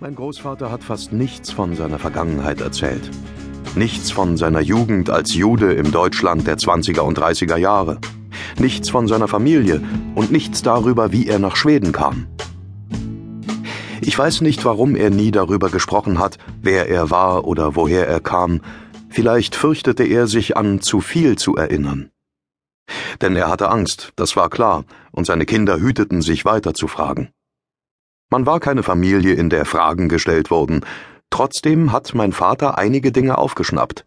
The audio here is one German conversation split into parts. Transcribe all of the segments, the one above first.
Mein Großvater hat fast nichts von seiner Vergangenheit erzählt. Nichts von seiner Jugend als Jude im Deutschland der 20er und 30er Jahre. Nichts von seiner Familie und nichts darüber, wie er nach Schweden kam. Ich weiß nicht, warum er nie darüber gesprochen hat, wer er war oder woher er kam. Vielleicht fürchtete er sich an zu viel zu erinnern. Denn er hatte Angst, das war klar, und seine Kinder hüteten sich weiter zu fragen. Man war keine Familie, in der Fragen gestellt wurden. Trotzdem hat mein Vater einige Dinge aufgeschnappt.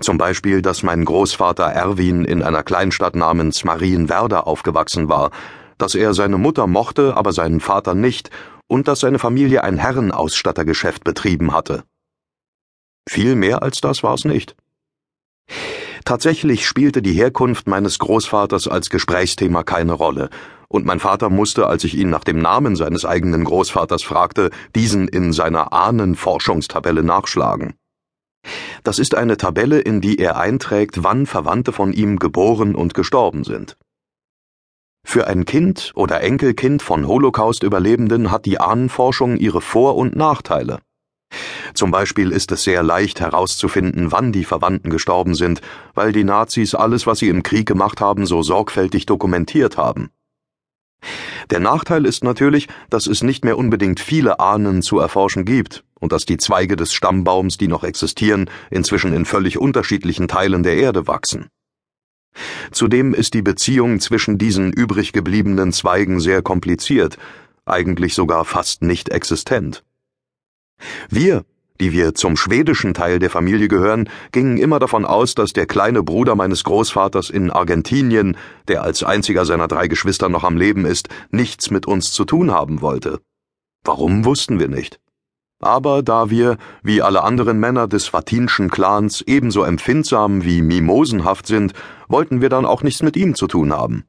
Zum Beispiel, dass mein Großvater Erwin in einer Kleinstadt namens Marienwerder aufgewachsen war, dass er seine Mutter mochte, aber seinen Vater nicht, und dass seine Familie ein Herrenausstattergeschäft betrieben hatte. Viel mehr als das war es nicht. Tatsächlich spielte die Herkunft meines Großvaters als Gesprächsthema keine Rolle, und mein Vater musste, als ich ihn nach dem Namen seines eigenen Großvaters fragte, diesen in seiner Ahnenforschungstabelle nachschlagen. Das ist eine Tabelle, in die er einträgt, wann Verwandte von ihm geboren und gestorben sind. Für ein Kind oder Enkelkind von Holocaust-Überlebenden hat die Ahnenforschung ihre Vor- und Nachteile. Zum Beispiel ist es sehr leicht herauszufinden, wann die Verwandten gestorben sind, weil die Nazis alles, was sie im Krieg gemacht haben, so sorgfältig dokumentiert haben. Der Nachteil ist natürlich, dass es nicht mehr unbedingt viele Ahnen zu erforschen gibt und dass die Zweige des Stammbaums, die noch existieren, inzwischen in völlig unterschiedlichen Teilen der Erde wachsen. Zudem ist die Beziehung zwischen diesen übrig gebliebenen Zweigen sehr kompliziert, eigentlich sogar fast nicht existent. Wir, die wir zum schwedischen Teil der Familie gehören, gingen immer davon aus, dass der kleine Bruder meines Großvaters in Argentinien, der als einziger seiner drei Geschwister noch am Leben ist, nichts mit uns zu tun haben wollte. Warum wussten wir nicht. Aber da wir, wie alle anderen Männer des Fatinschen Clans, ebenso empfindsam wie mimosenhaft sind, wollten wir dann auch nichts mit ihm zu tun haben.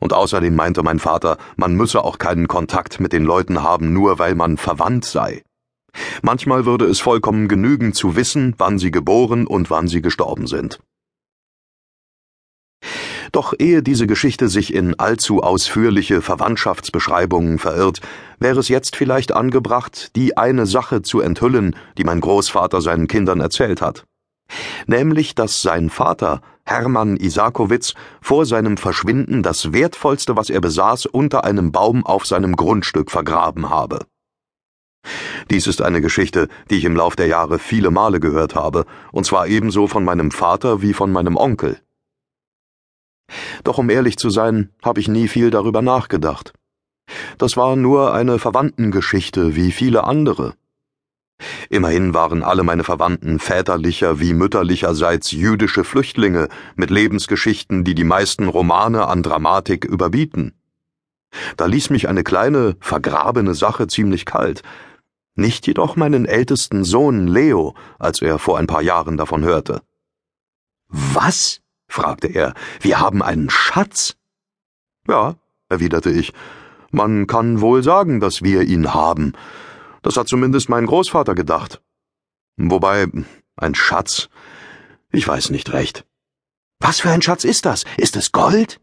Und außerdem meinte mein Vater, man müsse auch keinen Kontakt mit den Leuten haben, nur weil man verwandt sei. Manchmal würde es vollkommen genügen zu wissen, wann sie geboren und wann sie gestorben sind. Doch ehe diese Geschichte sich in allzu ausführliche Verwandtschaftsbeschreibungen verirrt, wäre es jetzt vielleicht angebracht, die eine Sache zu enthüllen, die mein Großvater seinen Kindern erzählt hat. Nämlich, dass sein Vater, Hermann Isakowitz, vor seinem Verschwinden das Wertvollste, was er besaß, unter einem Baum auf seinem Grundstück vergraben habe. Dies ist eine Geschichte, die ich im Lauf der Jahre viele Male gehört habe, und zwar ebenso von meinem Vater wie von meinem Onkel. Doch um ehrlich zu sein, habe ich nie viel darüber nachgedacht. Das war nur eine Verwandtengeschichte wie viele andere. Immerhin waren alle meine Verwandten väterlicher wie mütterlicherseits jüdische Flüchtlinge mit Lebensgeschichten, die die meisten Romane an Dramatik überbieten. Da ließ mich eine kleine, vergrabene Sache ziemlich kalt, nicht jedoch meinen ältesten Sohn Leo, als er vor ein paar Jahren davon hörte. Was? fragte er. Wir haben einen Schatz? Ja, erwiderte ich. Man kann wohl sagen, dass wir ihn haben. Das hat zumindest mein Großvater gedacht. Wobei, ein Schatz. Ich weiß nicht recht. Was für ein Schatz ist das? Ist es Gold?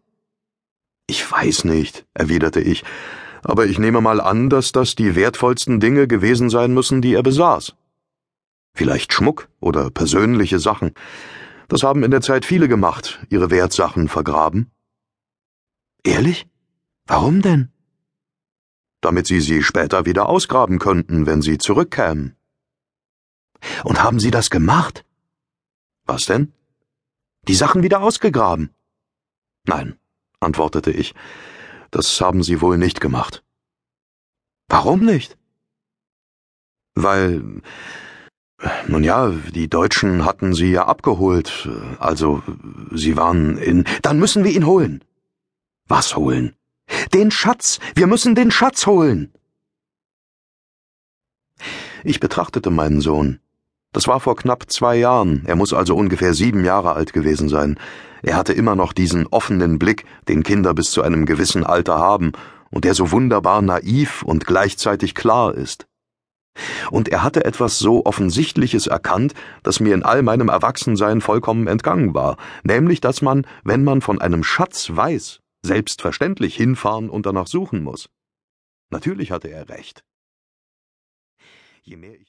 Ich weiß nicht, erwiderte ich aber ich nehme mal an, dass das die wertvollsten Dinge gewesen sein müssen, die er besaß. Vielleicht Schmuck oder persönliche Sachen. Das haben in der Zeit viele gemacht, ihre Wertsachen vergraben. Ehrlich? Warum denn? Damit sie sie später wieder ausgraben könnten, wenn sie zurückkämen. Und haben Sie das gemacht? Was denn? Die Sachen wieder ausgegraben? Nein, antwortete ich. Das haben Sie wohl nicht gemacht. Warum nicht? Weil, nun ja, die Deutschen hatten Sie ja abgeholt, also Sie waren in. Dann müssen wir ihn holen. Was holen? Den Schatz. Wir müssen den Schatz holen. Ich betrachtete meinen Sohn. Das war vor knapp zwei Jahren, er muss also ungefähr sieben Jahre alt gewesen sein. Er hatte immer noch diesen offenen Blick, den Kinder bis zu einem gewissen Alter haben, und der so wunderbar naiv und gleichzeitig klar ist. Und er hatte etwas so Offensichtliches erkannt, das mir in all meinem Erwachsensein vollkommen entgangen war, nämlich, dass man, wenn man von einem Schatz weiß, selbstverständlich hinfahren und danach suchen muss. Natürlich hatte er recht. Je mehr ich